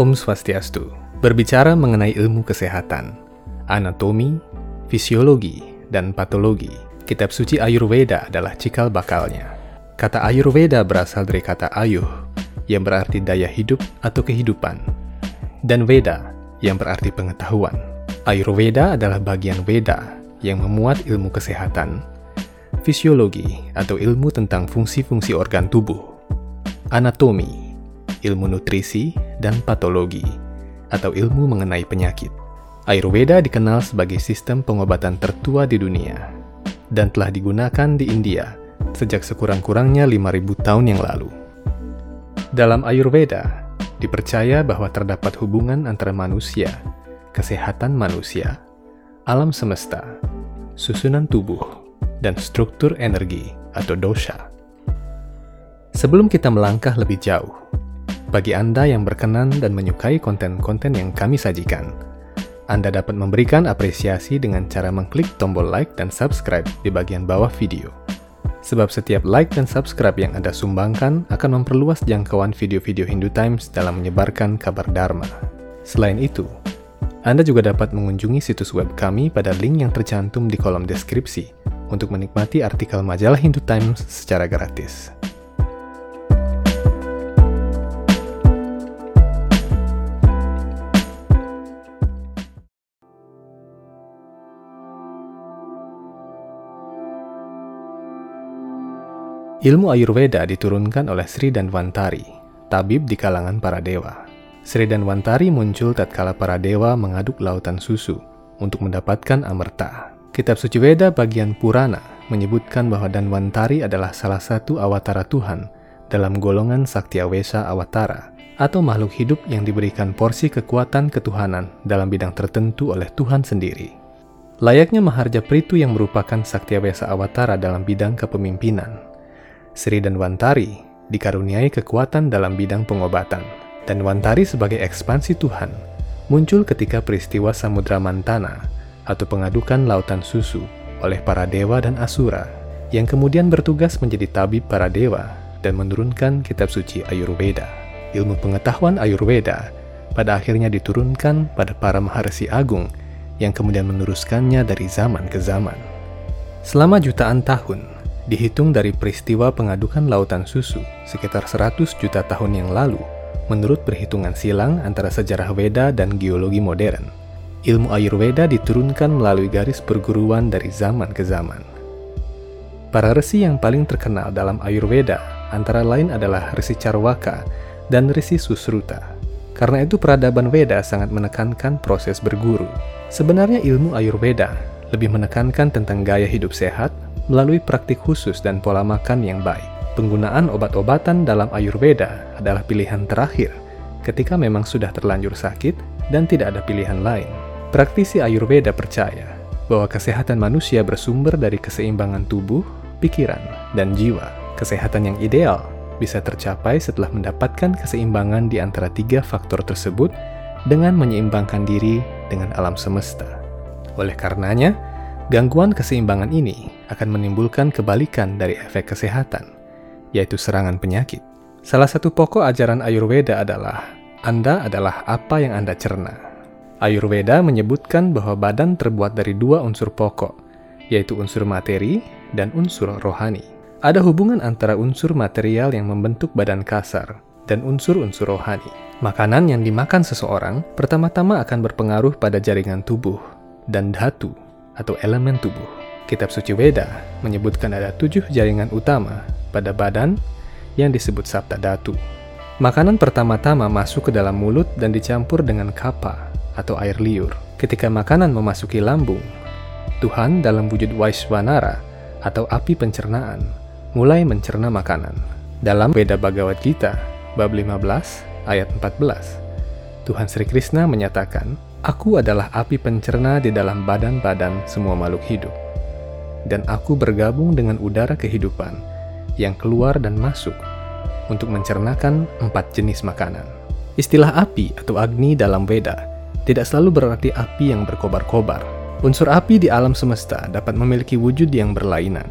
Om Swastiastu, berbicara mengenai ilmu kesehatan, anatomi, fisiologi, dan patologi. Kitab suci Ayurveda adalah cikal bakalnya. Kata Ayurveda berasal dari kata ayuh, yang berarti daya hidup atau kehidupan, dan Veda, yang berarti pengetahuan. Ayurveda adalah bagian Veda yang memuat ilmu kesehatan, fisiologi atau ilmu tentang fungsi-fungsi organ tubuh, anatomi, ilmu nutrisi, dan patologi atau ilmu mengenai penyakit. Ayurveda dikenal sebagai sistem pengobatan tertua di dunia dan telah digunakan di India sejak sekurang-kurangnya 5000 tahun yang lalu. Dalam Ayurveda, dipercaya bahwa terdapat hubungan antara manusia, kesehatan manusia, alam semesta, susunan tubuh, dan struktur energi atau dosha. Sebelum kita melangkah lebih jauh, bagi Anda yang berkenan dan menyukai konten-konten yang kami sajikan, Anda dapat memberikan apresiasi dengan cara mengklik tombol like dan subscribe di bagian bawah video. Sebab setiap like dan subscribe yang Anda sumbangkan akan memperluas jangkauan video-video Hindu Times dalam menyebarkan kabar Dharma. Selain itu, anda juga dapat mengunjungi situs web kami pada link yang tercantum di kolom deskripsi untuk menikmati artikel majalah Hindu Times secara gratis. Ilmu Ayurveda diturunkan oleh Sri Danwantari, tabib di kalangan para dewa. Sri Danwantari muncul tatkala para dewa mengaduk lautan susu untuk mendapatkan amerta. Kitab suci Weda bagian Purana menyebutkan bahwa Danwantari adalah salah satu awatara Tuhan dalam golongan Saktiawesa Awatara atau makhluk hidup yang diberikan porsi kekuatan ketuhanan dalam bidang tertentu oleh Tuhan sendiri. Layaknya Maharja Pritu yang merupakan Saktiawesa Awatara dalam bidang kepemimpinan, Sri Danwantari dikaruniai kekuatan dalam bidang pengobatan dan Wantari sebagai ekspansi Tuhan muncul ketika peristiwa Samudra Mantana atau pengadukan lautan susu oleh para dewa dan asura yang kemudian bertugas menjadi tabib para dewa dan menurunkan kitab suci Ayurveda. Ilmu pengetahuan Ayurveda pada akhirnya diturunkan pada para maharsi agung yang kemudian meneruskannya dari zaman ke zaman. Selama jutaan tahun, dihitung dari peristiwa pengadukan lautan susu sekitar 100 juta tahun yang lalu, menurut perhitungan silang antara sejarah Weda dan geologi modern. Ilmu Ayurveda diturunkan melalui garis perguruan dari zaman ke zaman. Para resi yang paling terkenal dalam Ayurveda antara lain adalah Resi Charwaka dan Resi Susruta. Karena itu peradaban Weda sangat menekankan proses berguru. Sebenarnya ilmu Ayurveda lebih menekankan tentang gaya hidup sehat melalui praktik khusus dan pola makan yang baik penggunaan obat-obatan dalam Ayurveda adalah pilihan terakhir ketika memang sudah terlanjur sakit dan tidak ada pilihan lain. Praktisi Ayurveda percaya bahwa kesehatan manusia bersumber dari keseimbangan tubuh, pikiran, dan jiwa. Kesehatan yang ideal bisa tercapai setelah mendapatkan keseimbangan di antara tiga faktor tersebut dengan menyeimbangkan diri dengan alam semesta. Oleh karenanya, gangguan keseimbangan ini akan menimbulkan kebalikan dari efek kesehatan yaitu serangan penyakit. Salah satu pokok ajaran Ayurveda adalah Anda adalah apa yang Anda cerna. Ayurveda menyebutkan bahwa badan terbuat dari dua unsur pokok, yaitu unsur materi dan unsur rohani. Ada hubungan antara unsur material yang membentuk badan kasar dan unsur-unsur rohani. Makanan yang dimakan seseorang pertama-tama akan berpengaruh pada jaringan tubuh dan dhatu atau elemen tubuh. Kitab Suci Weda menyebutkan ada tujuh jaringan utama pada badan yang disebut sabta datu. Makanan pertama-tama masuk ke dalam mulut dan dicampur dengan kapa atau air liur. Ketika makanan memasuki lambung, Tuhan dalam wujud Waiswanara atau api pencernaan mulai mencerna makanan. Dalam Veda Bhagavad Gita, bab 15 ayat 14, Tuhan Sri Krishna menyatakan, Aku adalah api pencerna di dalam badan-badan semua makhluk hidup. Dan aku bergabung dengan udara kehidupan yang keluar dan masuk untuk mencernakan empat jenis makanan. Istilah api atau agni dalam Veda tidak selalu berarti api yang berkobar-kobar. Unsur api di alam semesta dapat memiliki wujud yang berlainan.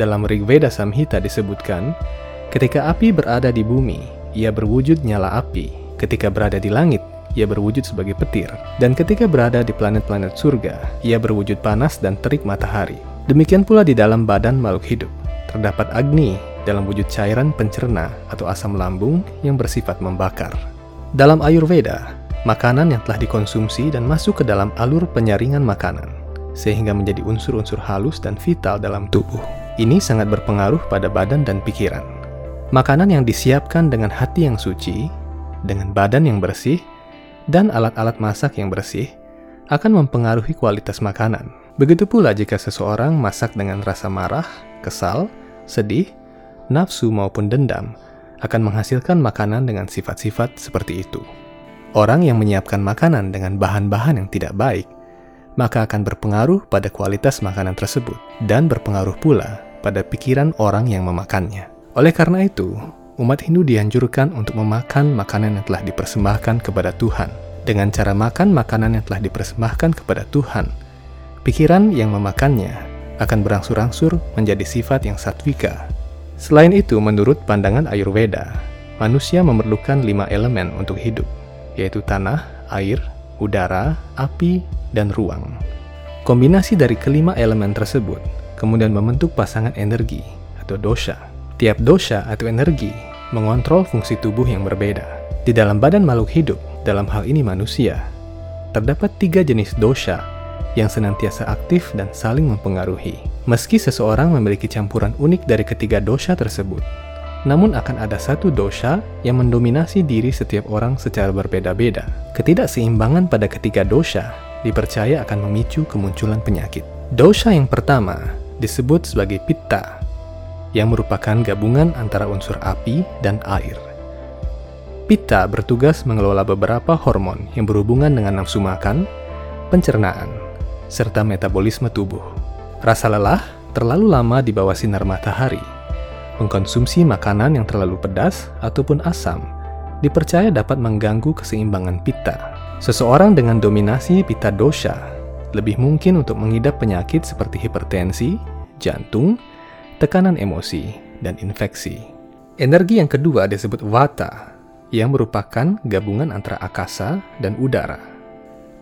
Dalam Rig Veda Samhita disebutkan, ketika api berada di bumi, ia berwujud nyala api Ketika berada di langit, ia berwujud sebagai petir. Dan ketika berada di planet-planet surga, ia berwujud panas dan terik matahari. Demikian pula di dalam badan makhluk hidup. Terdapat Agni dalam wujud cairan pencerna atau asam lambung yang bersifat membakar. Dalam Ayurveda, makanan yang telah dikonsumsi dan masuk ke dalam alur penyaringan makanan, sehingga menjadi unsur-unsur halus dan vital dalam tubuh. Ini sangat berpengaruh pada badan dan pikiran. Makanan yang disiapkan dengan hati yang suci, dengan badan yang bersih, dan alat-alat masak yang bersih akan mempengaruhi kualitas makanan. Begitu pula jika seseorang masak dengan rasa marah, kesal, sedih, nafsu maupun dendam, akan menghasilkan makanan dengan sifat-sifat seperti itu. Orang yang menyiapkan makanan dengan bahan-bahan yang tidak baik maka akan berpengaruh pada kualitas makanan tersebut dan berpengaruh pula pada pikiran orang yang memakannya. Oleh karena itu, umat Hindu dianjurkan untuk memakan makanan yang telah dipersembahkan kepada Tuhan. Dengan cara makan makanan yang telah dipersembahkan kepada Tuhan, pikiran yang memakannya akan berangsur-angsur menjadi sifat yang satwika. Selain itu, menurut pandangan Ayurveda, manusia memerlukan lima elemen untuk hidup, yaitu tanah, air, udara, api, dan ruang. Kombinasi dari kelima elemen tersebut kemudian membentuk pasangan energi atau dosha. Tiap dosha atau energi mengontrol fungsi tubuh yang berbeda. Di dalam badan makhluk hidup, dalam hal ini manusia, terdapat tiga jenis dosha yang senantiasa aktif dan saling mempengaruhi. Meski seseorang memiliki campuran unik dari ketiga dosha tersebut, namun akan ada satu dosha yang mendominasi diri setiap orang secara berbeda-beda. Ketidakseimbangan pada ketiga dosha dipercaya akan memicu kemunculan penyakit. Dosha yang pertama disebut sebagai pitta, yang merupakan gabungan antara unsur api dan air. Pitta bertugas mengelola beberapa hormon yang berhubungan dengan nafsu makan, pencernaan, serta metabolisme tubuh. Rasa lelah terlalu lama di bawah sinar matahari Mengkonsumsi makanan yang terlalu pedas ataupun asam dipercaya dapat mengganggu keseimbangan pita. Seseorang dengan dominasi pita dosha lebih mungkin untuk mengidap penyakit seperti hipertensi, jantung, tekanan emosi, dan infeksi. Energi yang kedua disebut vata, yang merupakan gabungan antara akasa dan udara.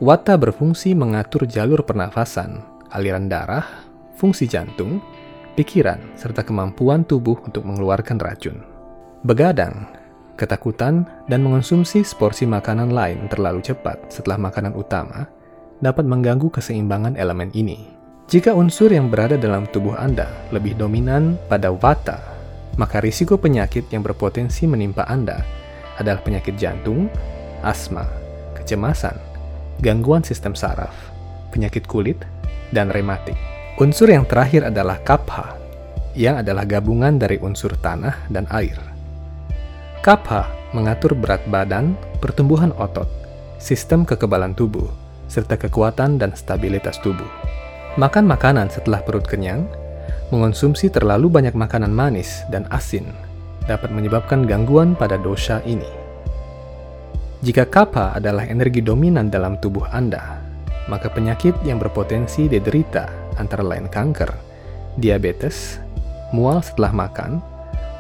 Wata berfungsi mengatur jalur pernafasan, aliran darah, fungsi jantung, pikiran, serta kemampuan tubuh untuk mengeluarkan racun. Begadang, ketakutan, dan mengonsumsi seporsi makanan lain terlalu cepat setelah makanan utama dapat mengganggu keseimbangan elemen ini. Jika unsur yang berada dalam tubuh Anda lebih dominan pada vata, maka risiko penyakit yang berpotensi menimpa Anda adalah penyakit jantung, asma, kecemasan, gangguan sistem saraf, penyakit kulit, dan rematik. Unsur yang terakhir adalah kapha, yang adalah gabungan dari unsur tanah dan air. Kapha mengatur berat badan, pertumbuhan otot, sistem kekebalan tubuh, serta kekuatan dan stabilitas tubuh. Makan makanan setelah perut kenyang, mengonsumsi terlalu banyak makanan manis dan asin dapat menyebabkan gangguan pada dosa ini. Jika kapha adalah energi dominan dalam tubuh Anda, maka penyakit yang berpotensi diderita antara lain kanker, diabetes, mual setelah makan,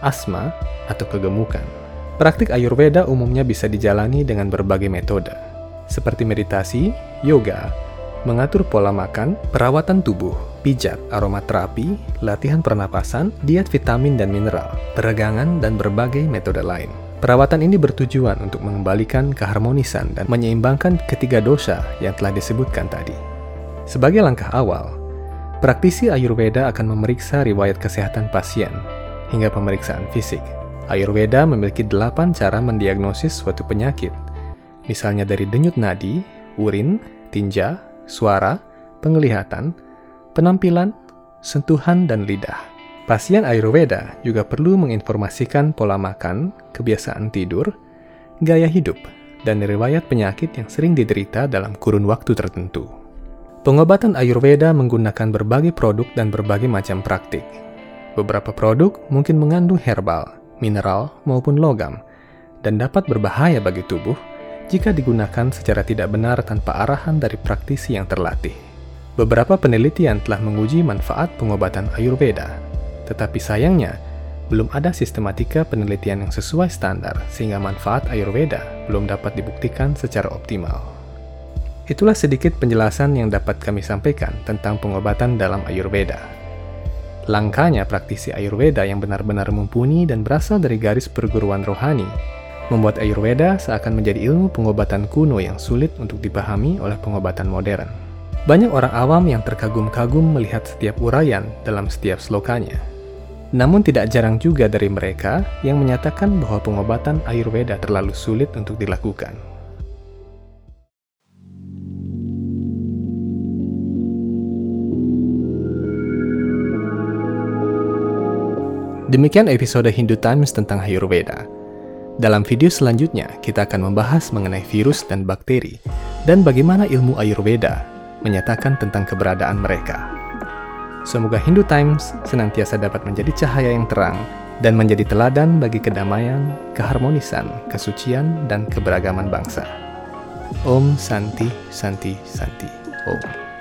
asma, atau kegemukan. Praktik Ayurveda umumnya bisa dijalani dengan berbagai metode, seperti meditasi, yoga, mengatur pola makan, perawatan tubuh, pijat, aromaterapi, latihan pernapasan, diet vitamin dan mineral, peregangan, dan berbagai metode lain. Perawatan ini bertujuan untuk mengembalikan keharmonisan dan menyeimbangkan ketiga dosa yang telah disebutkan tadi. Sebagai langkah awal, Praktisi Ayurveda akan memeriksa riwayat kesehatan pasien hingga pemeriksaan fisik. Ayurveda memiliki delapan cara mendiagnosis suatu penyakit, misalnya dari denyut nadi, urin, tinja, suara, penglihatan, penampilan, sentuhan, dan lidah. Pasien Ayurveda juga perlu menginformasikan pola makan, kebiasaan tidur, gaya hidup, dan riwayat penyakit yang sering diderita dalam kurun waktu tertentu. Pengobatan Ayurveda menggunakan berbagai produk dan berbagai macam praktik. Beberapa produk mungkin mengandung herbal, mineral, maupun logam, dan dapat berbahaya bagi tubuh jika digunakan secara tidak benar tanpa arahan dari praktisi yang terlatih. Beberapa penelitian telah menguji manfaat pengobatan Ayurveda, tetapi sayangnya, belum ada sistematika penelitian yang sesuai standar sehingga manfaat Ayurveda belum dapat dibuktikan secara optimal. Itulah sedikit penjelasan yang dapat kami sampaikan tentang pengobatan dalam Ayurveda. Langkanya praktisi Ayurveda yang benar-benar mumpuni dan berasal dari garis perguruan rohani membuat Ayurveda seakan menjadi ilmu pengobatan kuno yang sulit untuk dipahami oleh pengobatan modern. Banyak orang awam yang terkagum-kagum melihat setiap uraian dalam setiap slokanya, namun tidak jarang juga dari mereka yang menyatakan bahwa pengobatan Ayurveda terlalu sulit untuk dilakukan. Demikian episode Hindu Times tentang Ayurveda. Dalam video selanjutnya, kita akan membahas mengenai virus dan bakteri, dan bagaimana ilmu Ayurveda menyatakan tentang keberadaan mereka. Semoga Hindu Times senantiasa dapat menjadi cahaya yang terang dan menjadi teladan bagi kedamaian, keharmonisan, kesucian, dan keberagaman bangsa. Om Santi Santi Santi Om.